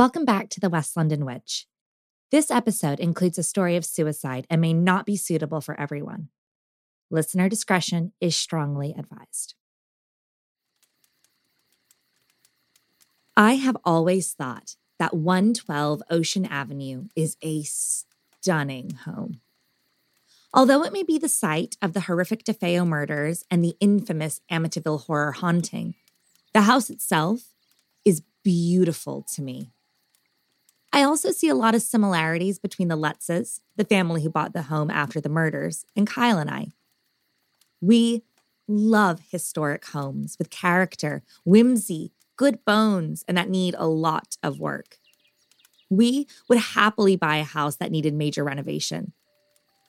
Welcome back to the West London Witch. This episode includes a story of suicide and may not be suitable for everyone. Listener discretion is strongly advised. I have always thought that 112 Ocean Avenue is a stunning home. Although it may be the site of the horrific DeFeo murders and the infamous Amityville horror haunting, the house itself is beautiful to me. I also see a lot of similarities between the Lutzes, the family who bought the home after the murders, and Kyle and I. We love historic homes with character, whimsy, good bones, and that need a lot of work. We would happily buy a house that needed major renovation.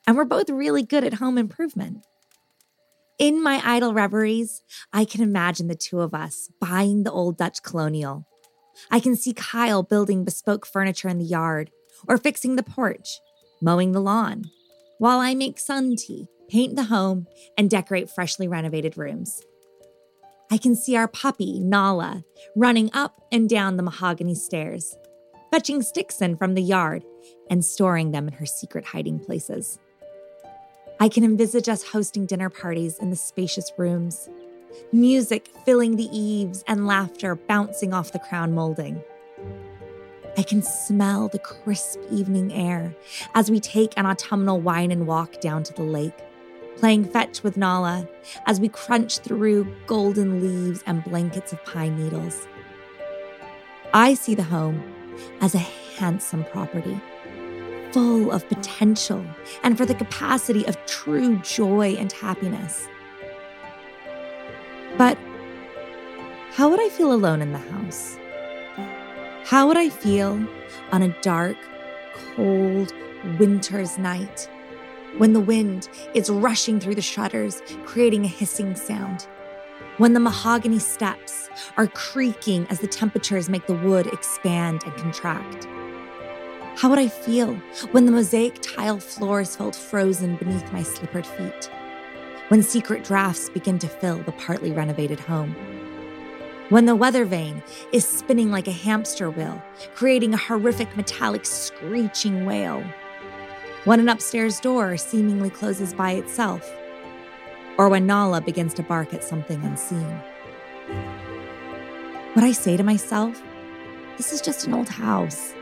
And we're both really good at home improvement. In my idle reveries, I can imagine the two of us buying the old Dutch colonial. I can see Kyle building bespoke furniture in the yard or fixing the porch, mowing the lawn, while I make sun tea, paint the home, and decorate freshly renovated rooms. I can see our puppy, Nala, running up and down the mahogany stairs, fetching sticks in from the yard and storing them in her secret hiding places. I can envisage us hosting dinner parties in the spacious rooms, music filling the eaves and laughter bouncing off the crown molding. I can smell the crisp evening air as we take an autumnal wine and walk down to the lake, playing fetch with Nala as we crunch through golden leaves and blankets of pine needles. I see the home as a handsome property full of potential and for the capacity of true joy and happiness. But how would I feel alone in the house? How would I feel on a dark, cold winter's night when the wind is rushing through the shutters, creating a hissing sound? When the mahogany steps are creaking as the temperatures make the wood expand and contract? How would I feel when the mosaic tile floors felt frozen beneath my slippered feet? When secret drafts begin to fill the partly renovated home? When the weather vane is spinning like a hamster wheel, creating a horrific metallic screeching wail? When an upstairs door seemingly closes by itself? Or when Nala begins to bark at something unseen? Would I say to myself, this is just an old house?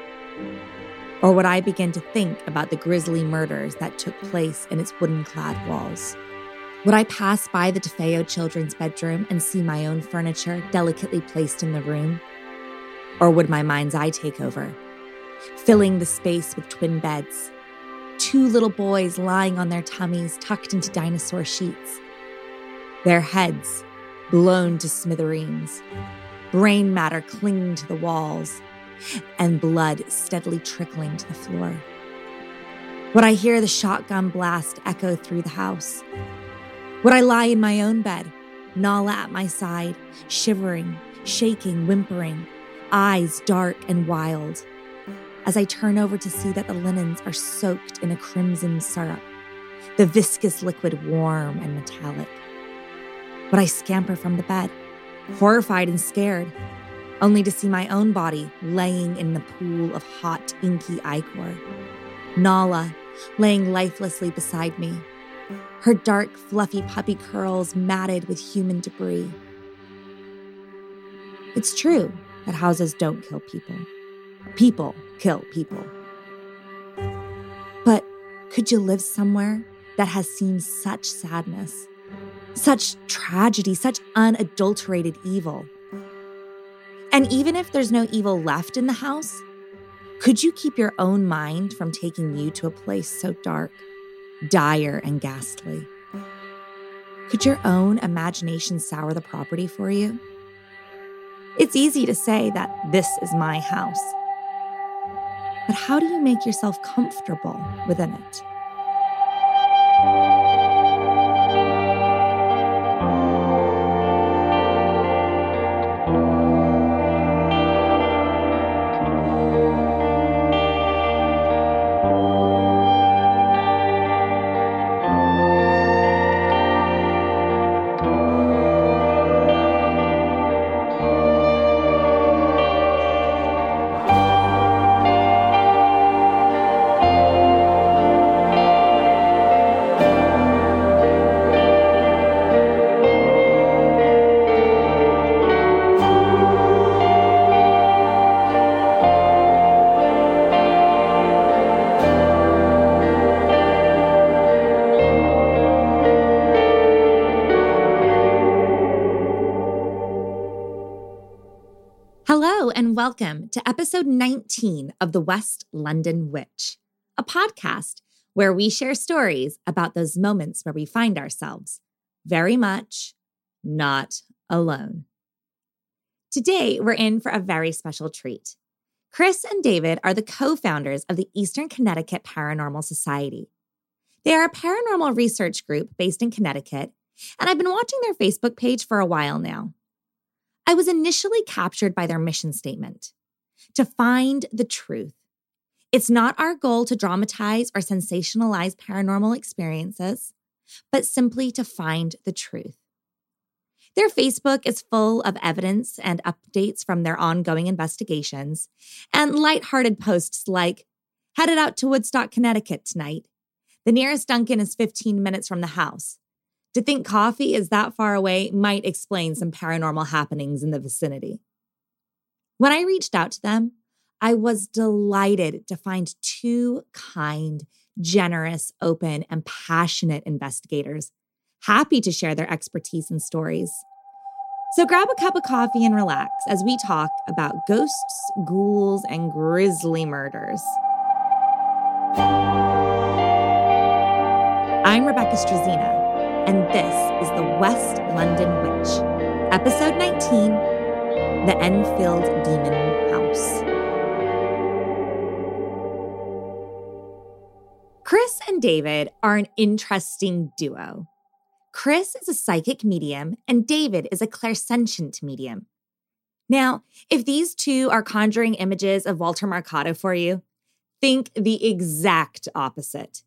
Or would I begin to think about the grisly murders that took place in its wooden clad walls? Would I pass by the DeFeo children's bedroom and see my own furniture delicately placed in the room? Or would my mind's eye take over, filling the space with twin beds, two little boys lying on their tummies tucked into dinosaur sheets, their heads blown to smithereens, brain matter clinging to the walls, and blood steadily trickling to the floor. Would I hear the shotgun blast echo through the house? Would I lie in my own bed, Nala at my side, shivering, shaking, whimpering, eyes dark and wild, as I turn over to see that the linens are soaked in a crimson syrup, the viscous liquid warm and metallic? Would I scamper from the bed, horrified and scared, only to see my own body laying in the pool of hot, inky ichor. Nala laying lifelessly beside me, her dark, fluffy puppy curls matted with human debris. It's true that houses don't kill people. People kill people. But could you live somewhere that has seen such sadness, such tragedy, such unadulterated evil? And even if there's no evil left in the house, could you keep your own mind from taking you to a place so dark, dire, and ghastly? Could your own imagination sour the property for you? It's easy to say that this is my house. But how do you make yourself comfortable within it? Welcome to episode 19 of The West London Witch, a podcast where we share stories about those moments where we find ourselves very much not alone. Today, we're in for a very special treat. Chris and David are the co founders of the Eastern Connecticut Paranormal Society. They are a paranormal research group based in Connecticut, and I've been watching their Facebook page for a while now. I was initially captured by their mission statement to find the truth. It's not our goal to dramatize or sensationalize paranormal experiences, but simply to find the truth. Their Facebook is full of evidence and updates from their ongoing investigations and lighthearted posts like, headed out to Woodstock, Connecticut tonight. The nearest Dunkin' is 15 minutes from the house. To think coffee is that far away might explain some paranormal happenings in the vicinity. When I reached out to them, I was delighted to find two kind, generous, open, and passionate investigators, happy to share their expertise and stories. So grab a cup of coffee and relax as we talk about ghosts, ghouls, and grisly murders. I'm Rebecca Strazina and this is the West London Witch, episode 19 The Enfield Demon House. Chris and David are an interesting duo. Chris is a psychic medium, and David is a clairsentient medium. Now, if these two are conjuring images of Walter Mercado for you, think the exact opposite.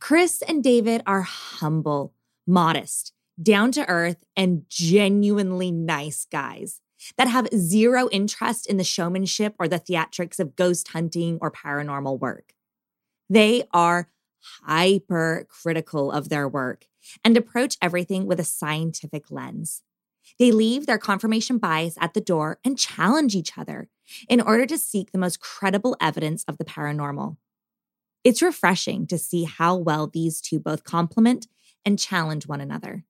Chris and David are humble, modest, down to earth, and genuinely nice guys that have zero interest in the showmanship or the theatrics of ghost hunting or paranormal work. They are hyper critical of their work and approach everything with a scientific lens. They leave their confirmation bias at the door and challenge each other in order to seek the most credible evidence of the paranormal. It's refreshing to see how well these two both complement and challenge one another.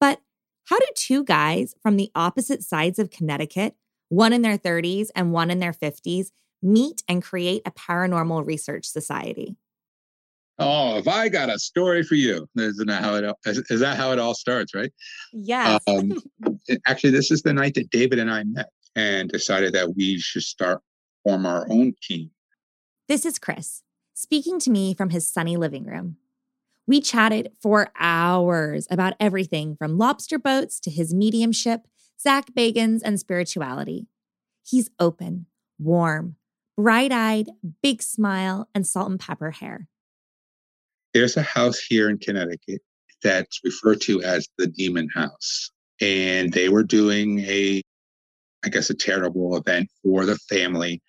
But how do two guys from the opposite sides of Connecticut, one in their 30s and one in their 50s, meet and create a paranormal research society? Oh, if I got a story for you, isn't that how it is, is that how it all starts, right? Yes. Um, actually, this is the night that David and I met and decided that we should start form our own team. This is Chris speaking to me from his sunny living room. We chatted for hours about everything from lobster boats to his mediumship, Zach Bagans, and spirituality. He's open, warm, bright eyed, big smile, and salt and pepper hair. There's a house here in Connecticut that's referred to as the Demon House. And they were doing a, I guess, a terrible event for the family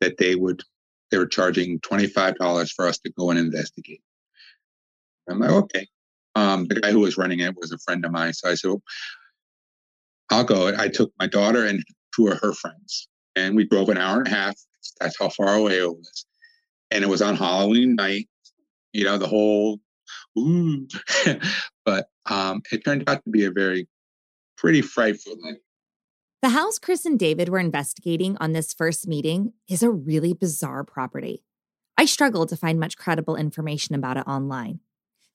that they would, they were charging $25 for us to go and investigate. I'm like, okay. Um, the guy who was running it was a friend of mine. So I said, well, I'll go. I took my daughter and two of her friends, and we drove an hour and a half. That's how far away it was. And it was on Halloween night, you know, the whole, ooh. but um, it turned out to be a very pretty frightful night. The house Chris and David were investigating on this first meeting is a really bizarre property. I struggled to find much credible information about it online.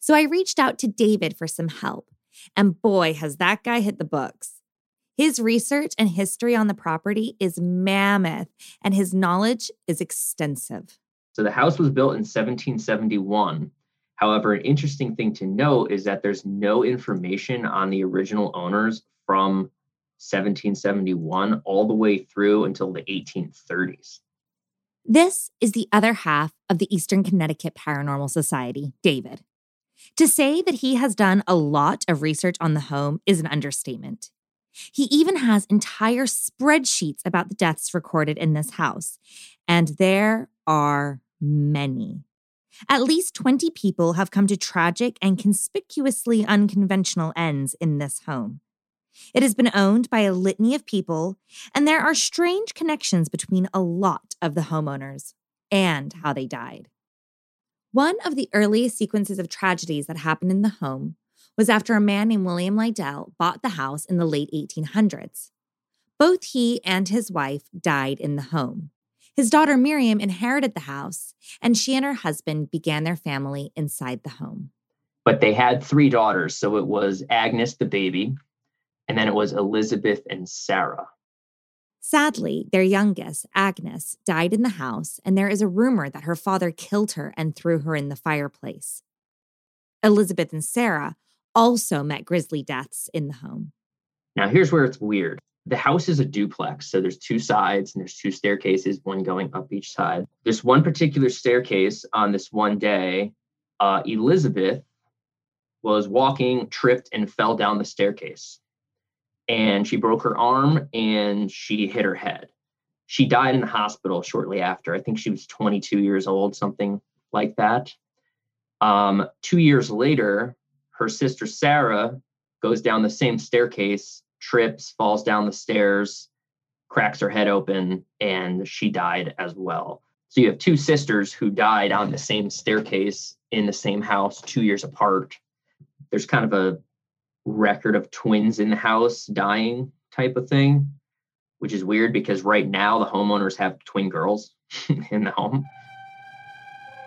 So I reached out to David for some help. And boy, has that guy hit the books. His research and history on the property is mammoth, and his knowledge is extensive. So the house was built in 1771. However, an interesting thing to note is that there's no information on the original owners from 1771 all the way through until the 1830s. This is the other half of the Eastern Connecticut Paranormal Society, David. To say that he has done a lot of research on the home is an understatement. He even has entire spreadsheets about the deaths recorded in this house, and there are many. At least 20 people have come to tragic and conspicuously unconventional ends in this home. It has been owned by a litany of people, and there are strange connections between a lot of the homeowners and how they died. One of the earliest sequences of tragedies that happened in the home was after a man named William Lydell bought the house in the late 1800s. Both he and his wife died in the home. His daughter Miriam inherited the house, and she and her husband began their family inside the home. But they had three daughters. So it was Agnes, the baby, and then it was Elizabeth and Sarah. Sadly, their youngest, Agnes, died in the house, and there is a rumor that her father killed her and threw her in the fireplace. Elizabeth and Sarah also met grisly deaths in the home. Now, here's where it's weird. The house is a duplex, so there's two sides and there's two staircases, one going up each side. This one particular staircase on this one day, uh, Elizabeth was walking, tripped, and fell down the staircase and she broke her arm and she hit her head. She died in the hospital shortly after. I think she was 22 years old, something like that. Um, two years later, her sister Sarah goes down the same staircase, trips, falls down the stairs, cracks her head open, and she died as well. So you have two sisters who died on the same staircase in the same house two years apart. There's kind of a record of twins in the house dying type of thing, which is weird because right now the homeowners have twin girls in the home.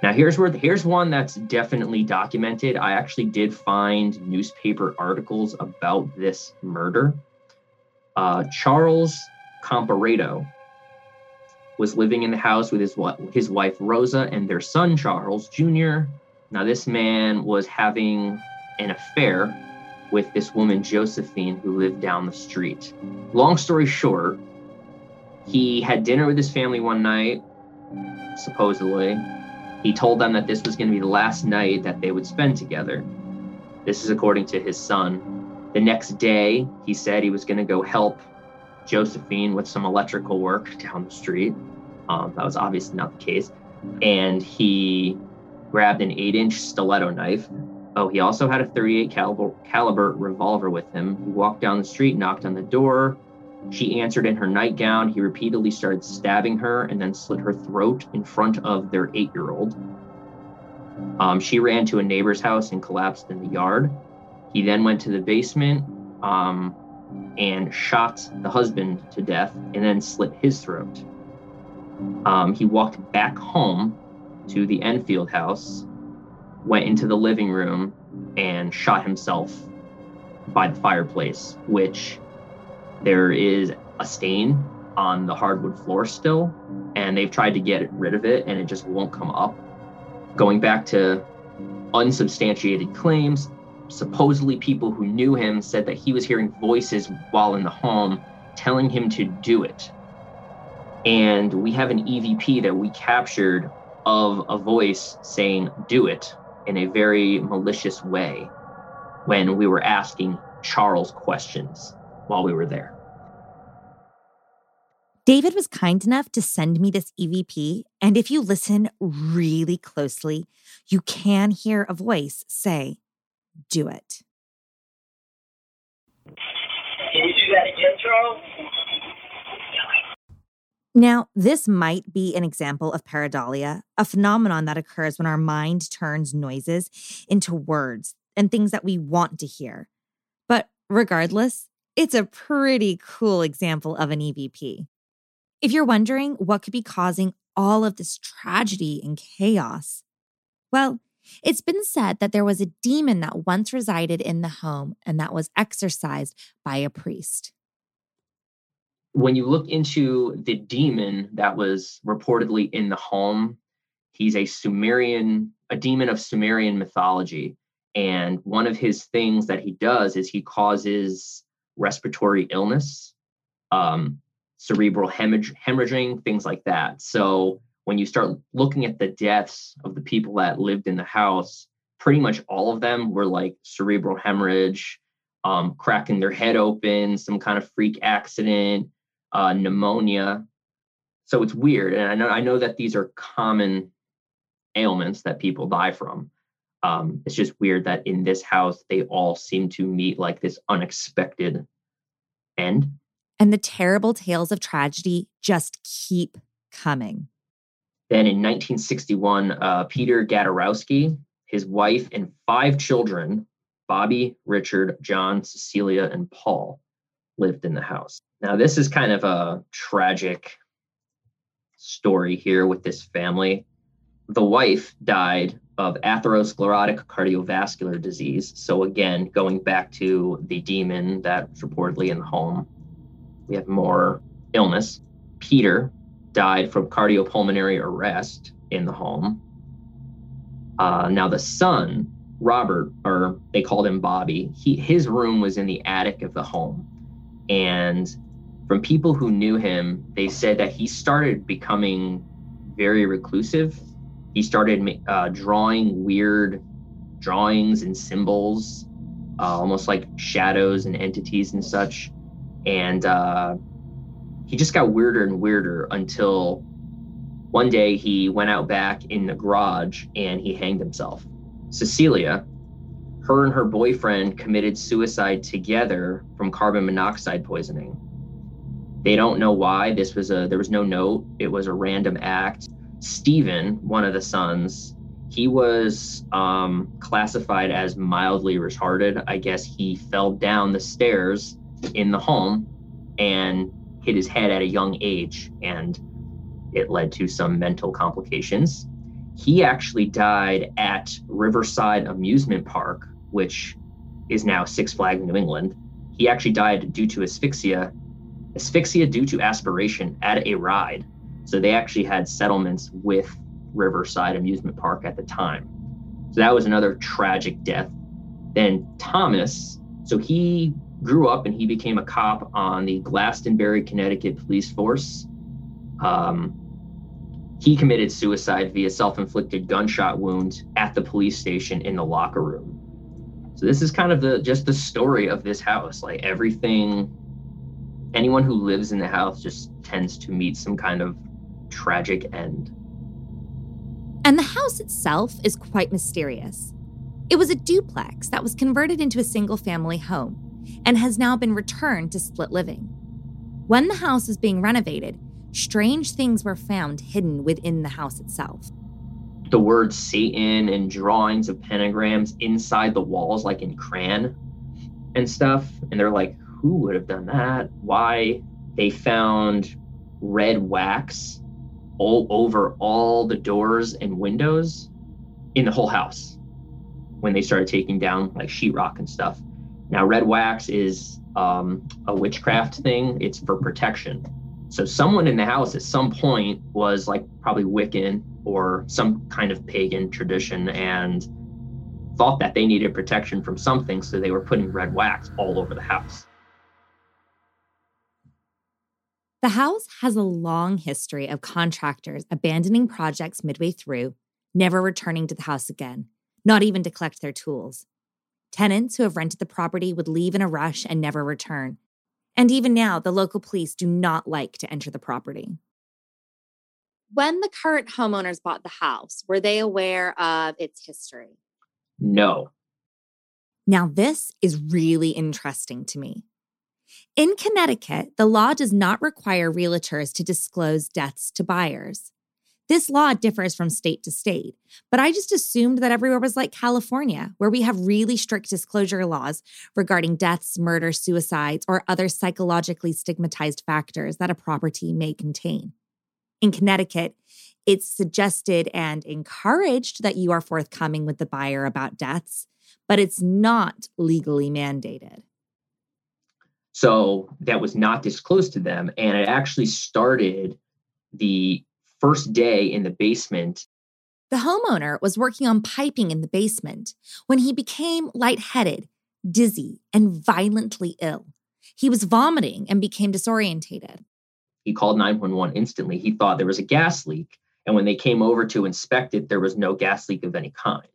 Now here's where here's one that's definitely documented. I actually did find newspaper articles about this murder. Uh, Charles Comparato was living in the house with his his wife Rosa and their son Charles Jr. Now this man was having an affair with this woman, Josephine, who lived down the street. Long story short, he had dinner with his family one night, supposedly. He told them that this was going to be the last night that they would spend together. This is according to his son. The next day, he said he was going to go help Josephine with some electrical work down the street. Um, that was obviously not the case. And he grabbed an eight inch stiletto knife Oh, he also had a 38 caliber, caliber revolver with him. He walked down the street, knocked on the door. She answered in her nightgown. He repeatedly started stabbing her and then slit her throat in front of their eight year old. Um, she ran to a neighbor's house and collapsed in the yard. He then went to the basement um, and shot the husband to death and then slit his throat. Um, he walked back home to the Enfield house went into the living room and shot himself by the fireplace, which there is a stain on the hardwood floor still, and they've tried to get rid of it and it just won't come up. Going back to unsubstantiated claims, supposedly people who knew him said that he was hearing voices while in the home telling him to do it. And we have an EVP that we captured of a voice saying, do it, in a very malicious way when we were asking Charles questions while we were there. David was kind enough to send me this EVP, and if you listen really closely, you can hear a voice say, Do it. Can you do that again, Charles? Now, this might be an example of pareidolia, a phenomenon that occurs when our mind turns noises into words and things that we want to hear. But regardless, it's a pretty cool example of an EVP. If you're wondering what could be causing all of this tragedy and chaos, well, it's been said that there was a demon that once resided in the home and that was exorcised by a priest when you look into the demon that was reportedly in the home, he's a Sumerian, a demon of Sumerian mythology. And one of his things that he does is he causes respiratory illness, um, cerebral hemorrhaging, things like that. So when you start looking at the deaths of the people that lived in the house, pretty much all of them were like cerebral hemorrhage, um, cracking their head open, some kind of freak accident, uh, pneumonia. So it's weird, and I know I know that these are common ailments that people die from. Um, it's just weird that in this house they all seem to meet like this unexpected end. And the terrible tales of tragedy just keep coming. Then in 1961, uh, Peter Gadarowski, his wife, and five children Bobby, Richard, John, Cecilia, and Paul lived in the house. Now, this is kind of a tragic story here with this family. The wife died of atherosclerotic cardiovascular disease. So, again, going back to the demon that's reportedly in the home, we have more illness. Peter died from cardiopulmonary arrest in the home. Uh, now, the son, Robert, or they called him Bobby, he, his room was in the attic of the home. And from people who knew him, they said that he started becoming very reclusive he started uh, drawing weird drawings and symbols, uh, almost like shadows and entities and such. And uh, he just got weirder and weirder until one day he went out back in the garage and he hanged himself. Cecilia, her and her boyfriend committed suicide together from carbon monoxide poisoning. They don't know why. This was a there was no note. It was a random act. Stephen, one of the sons, he was um, classified as mildly retarded. I guess he fell down the stairs in the home and hit his head at a young age, and it led to some mental complications. He actually died at Riverside Amusement Park, which is now Six Flags New England. He actually died due to asphyxia, asphyxia due to aspiration at a ride. So they actually had settlements with Riverside Amusement Park at the time. So that was another tragic death. Then Thomas, so he grew up and he became a cop on the Glastonbury, Connecticut police force. Um, he committed suicide via self inflicted gunshot wound at the police station in the locker room. So this is kind of the just the story of this house. Like everything, anyone who lives in the house just tends to meet some kind of tragic end. And the house itself is quite mysterious. It was a duplex that was converted into a single family home and has now been returned to split living. When the house was being renovated, strange things were found hidden within the house itself. The word Satan and drawings of pentagrams inside the walls, like in crayon and stuff. And they're like, who would have done that? Why? They found red wax all over all the doors and windows in the whole house when they started taking down like sheetrock and stuff. Now, red wax is um, a witchcraft thing, it's for protection. So, someone in the house at some point was like probably Wiccan or some kind of pagan tradition and thought that they needed protection from something. So, they were putting red wax all over the house. The house has a long history of contractors abandoning projects midway through, never returning to the house again, not even to collect their tools. Tenants who have rented the property would leave in a rush and never return. And even now, the local police do not like to enter the property. When the current homeowners bought the house, were they aware of its history? No. Now, this is really interesting to me. In Connecticut, the law does not require realtors to disclose deaths to buyers. This law differs from state to state, but I just assumed that everywhere was like California, where we have really strict disclosure laws regarding deaths, murder, suicides, or other psychologically stigmatized factors that a property may contain. In Connecticut, it's suggested and encouraged that you are forthcoming with the buyer about deaths, but it's not legally mandated. So that was not disclosed to them. And it actually started the first day in the basement. The homeowner was working on piping in the basement when he became lightheaded, dizzy, and violently ill. He was vomiting and became disorientated. He called 911 instantly. He thought there was a gas leak. And when they came over to inspect it, there was no gas leak of any kind.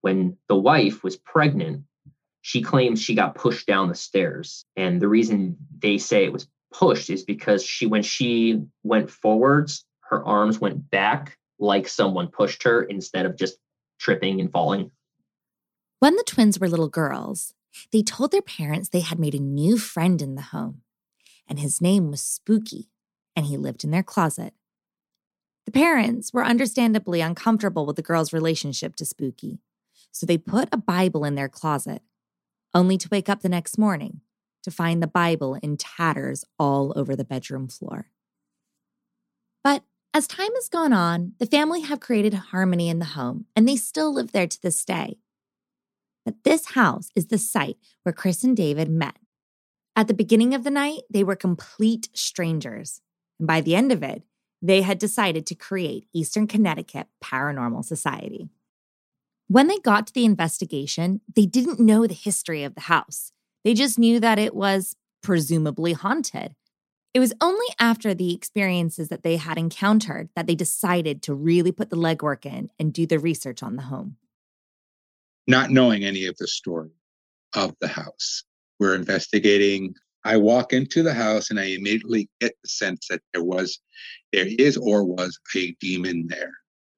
When the wife was pregnant, she claims she got pushed down the stairs. And the reason they say it was pushed is because she, when she went forwards, her arms went back like someone pushed her instead of just tripping and falling. When the twins were little girls, they told their parents they had made a new friend in the home, and his name was Spooky, and he lived in their closet. The parents were understandably uncomfortable with the girl's relationship to Spooky, so they put a Bible in their closet only to wake up the next morning to find the Bible in tatters all over the bedroom floor. But as time has gone on, the family have created harmony in the home, and they still live there to this day. But this house is the site where Chris and David met. At the beginning of the night, they were complete strangers. And by the end of it, they had decided to create Eastern Connecticut Paranormal Society. When they got to the investigation, they didn't know the history of the house. They just knew that it was presumably haunted. It was only after the experiences that they had encountered that they decided to really put the legwork in and do the research on the home. Not knowing any of the story of the house, we're investigating. I walk into the house and I immediately get the sense that there was, there is or was a demon there.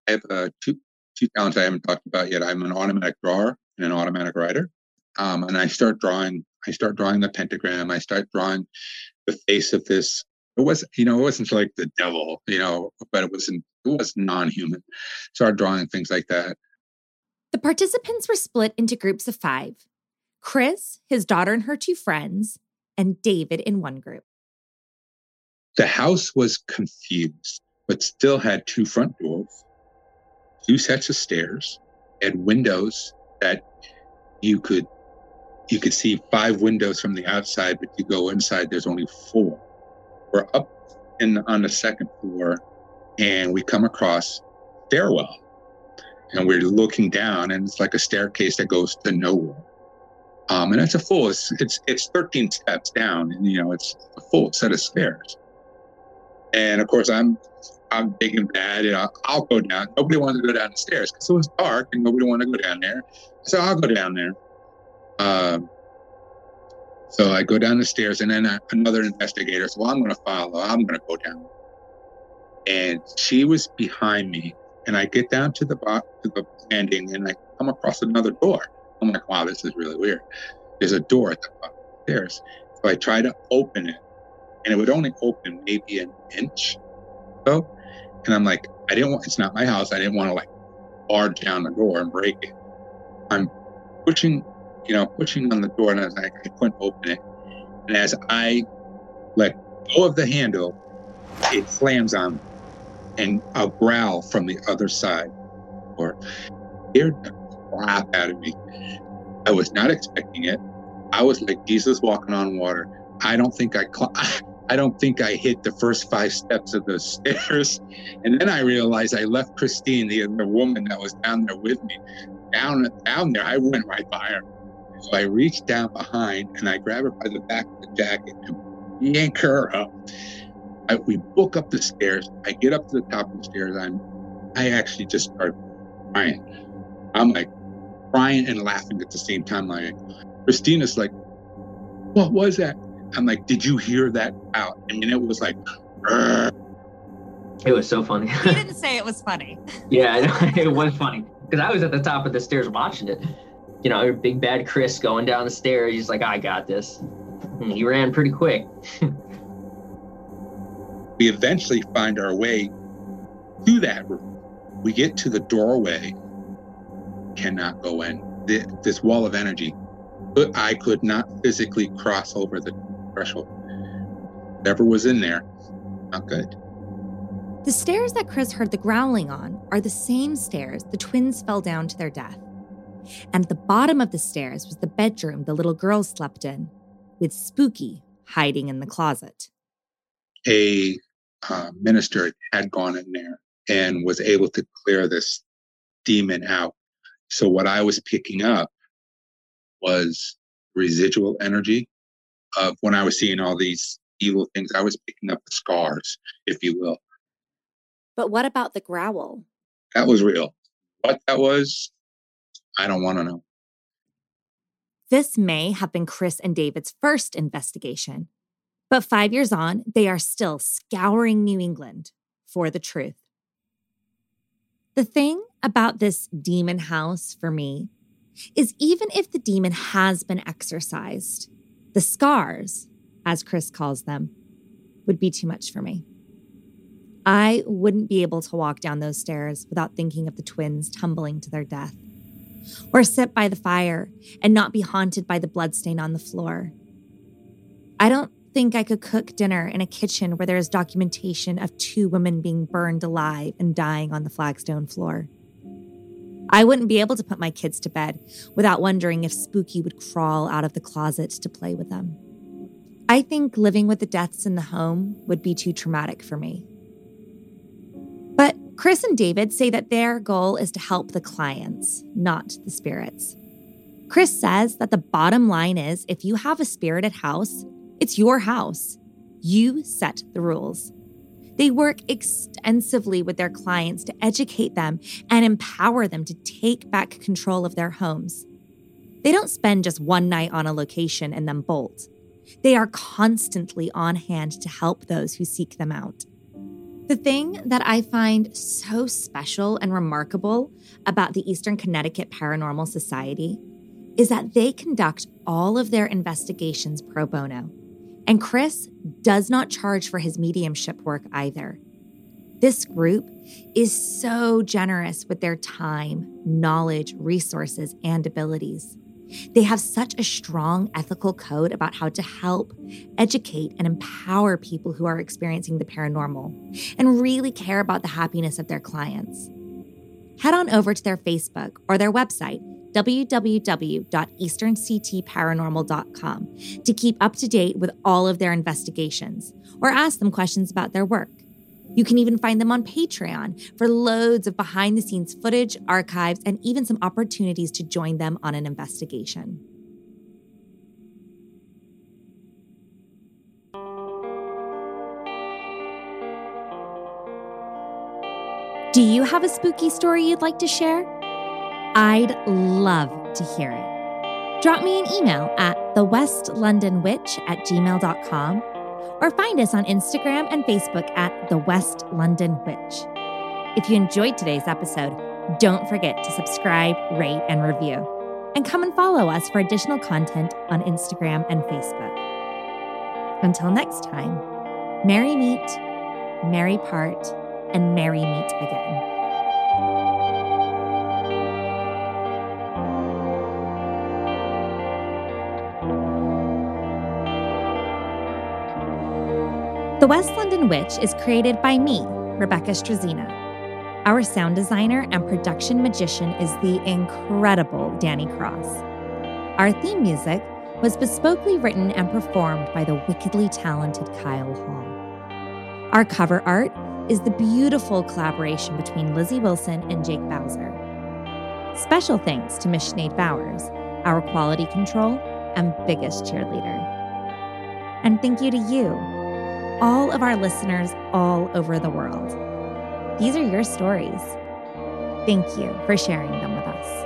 I have uh, two two talents I haven't talked about yet. I'm an automatic drawer and an automatic writer, um, and I start drawing. I start drawing the pentagram. I start drawing the face of this. It was, you know, it wasn't like the devil, you know, but it wasn't. It was non-human. Started drawing things like that. The participants were split into groups of five. Chris, his daughter, and her two friends, and David in one group. The house was confused, but still had two front doors, two sets of stairs, and windows that you could you could see five windows from the outside, but you go inside, there's only four. We're up in on the second floor, and we come across stairwell, and we're looking down, and it's like a staircase that goes to nowhere. Um, and it's a full, it's, it's it's 13 steps down, and you know it's a full set of stairs. And of course, I'm I'm big and bad, and I'll, I'll go down. Nobody wanted to go down the stairs because it was dark, and nobody wanted to go down there. So I'll go down there. Um, so I go down the stairs, and then another investigator. So well, I'm going to follow. I'm going to go down. And she was behind me, and I get down to the bottom to the landing, and I come across another door. I'm like, wow, this is really weird. There's a door at the bottom of the stairs. So I try to open it, and it would only open maybe an inch. So, and I'm like, I didn't want. It's not my house. I didn't want to like barge down the door and break it. I'm pushing you know, pushing on the door, and I was like, I couldn't open it. And as I let go of the handle, it slams on, and a growl from the other side, or the crap out of me. I was not expecting it. I was like Jesus walking on water. I don't think I. Cl- I don't think I hit the first five steps of the stairs. And then I realized I left Christine, the, the woman that was down there with me, down down there. I went right by her. So I reach down behind and I grab her by the back of the jacket and yank her up. I, we book up the stairs. I get up to the top of the stairs. I'm, I actually just start crying. I'm like crying and laughing at the same time. Like Christina's like, "What was that?" I'm like, "Did you hear that out?" I mean, it was like. It was so funny. He didn't say it was funny. yeah, it was funny because I was at the top of the stairs watching it you know, big bad Chris going down the stairs. He's like, I got this. And he ran pretty quick. we eventually find our way to that room. We get to the doorway, cannot go in. This wall of energy, but I could not physically cross over the threshold. Whatever was in there, not good. The stairs that Chris heard the growling on are the same stairs the twins fell down to their death. And at the bottom of the stairs was the bedroom the little girl slept in, with Spooky hiding in the closet. A uh, minister had gone in there and was able to clear this demon out. So, what I was picking up was residual energy of when I was seeing all these evil things, I was picking up the scars, if you will. But what about the growl? That was real. What that was, I don't want to know. This may have been Chris and David's first investigation, but five years on, they are still scouring New England for the truth. The thing about this demon house for me is even if the demon has been exorcised, the scars, as Chris calls them, would be too much for me. I wouldn't be able to walk down those stairs without thinking of the twins tumbling to their death or sit by the fire and not be haunted by the bloodstain on the floor. I don't think I could cook dinner in a kitchen where there is documentation of two women being burned alive and dying on the flagstone floor. I wouldn't be able to put my kids to bed without wondering if Spooky would crawl out of the closet to play with them. I think living with the deaths in the home would be too traumatic for me. But Chris and David say that their goal is to help the clients, not the spirits. Chris says that the bottom line is if you have a spirited house, it's your house. You set the rules. They work extensively with their clients to educate them and empower them to take back control of their homes. They don't spend just one night on a location and then bolt. They are constantly on hand to help those who seek them out. The thing that I find so special and remarkable about the Eastern Connecticut Paranormal Society is that they conduct all of their investigations pro bono. And Chris does not charge for his mediumship work either. This group is so generous with their time, knowledge, resources, and abilities. They have such a strong ethical code about how to help, educate, and empower people who are experiencing the paranormal and really care about the happiness of their clients. Head on over to their Facebook or their website, www.easternctparanormal.com, to keep up to date with all of their investigations or ask them questions about their work. You can even find them on Patreon for loads of behind the scenes footage, archives, and even some opportunities to join them on an investigation. Do you have a spooky story you'd like to share? I'd love to hear it. Drop me an email at thewestlondonwitch at gmail.com or find us on Instagram and Facebook at The West London Witch. If you enjoyed today's episode, don't forget to subscribe, rate, and review. And come and follow us for additional content on Instagram and Facebook. Until next time, merry meet, merry part, and merry meet again. The West London Witch is created by me, Rebecca Strazina. Our sound designer and production magician is the incredible Danny Cross. Our theme music was bespokely written and performed by the wickedly talented Kyle Hall. Our cover art is the beautiful collaboration between Lizzie Wilson and Jake Bowser. Special thanks to Miss Sinead Bowers, our quality control and biggest cheerleader. And thank you to you all of our listeners all over the world. These are your stories. Thank you for sharing them with us.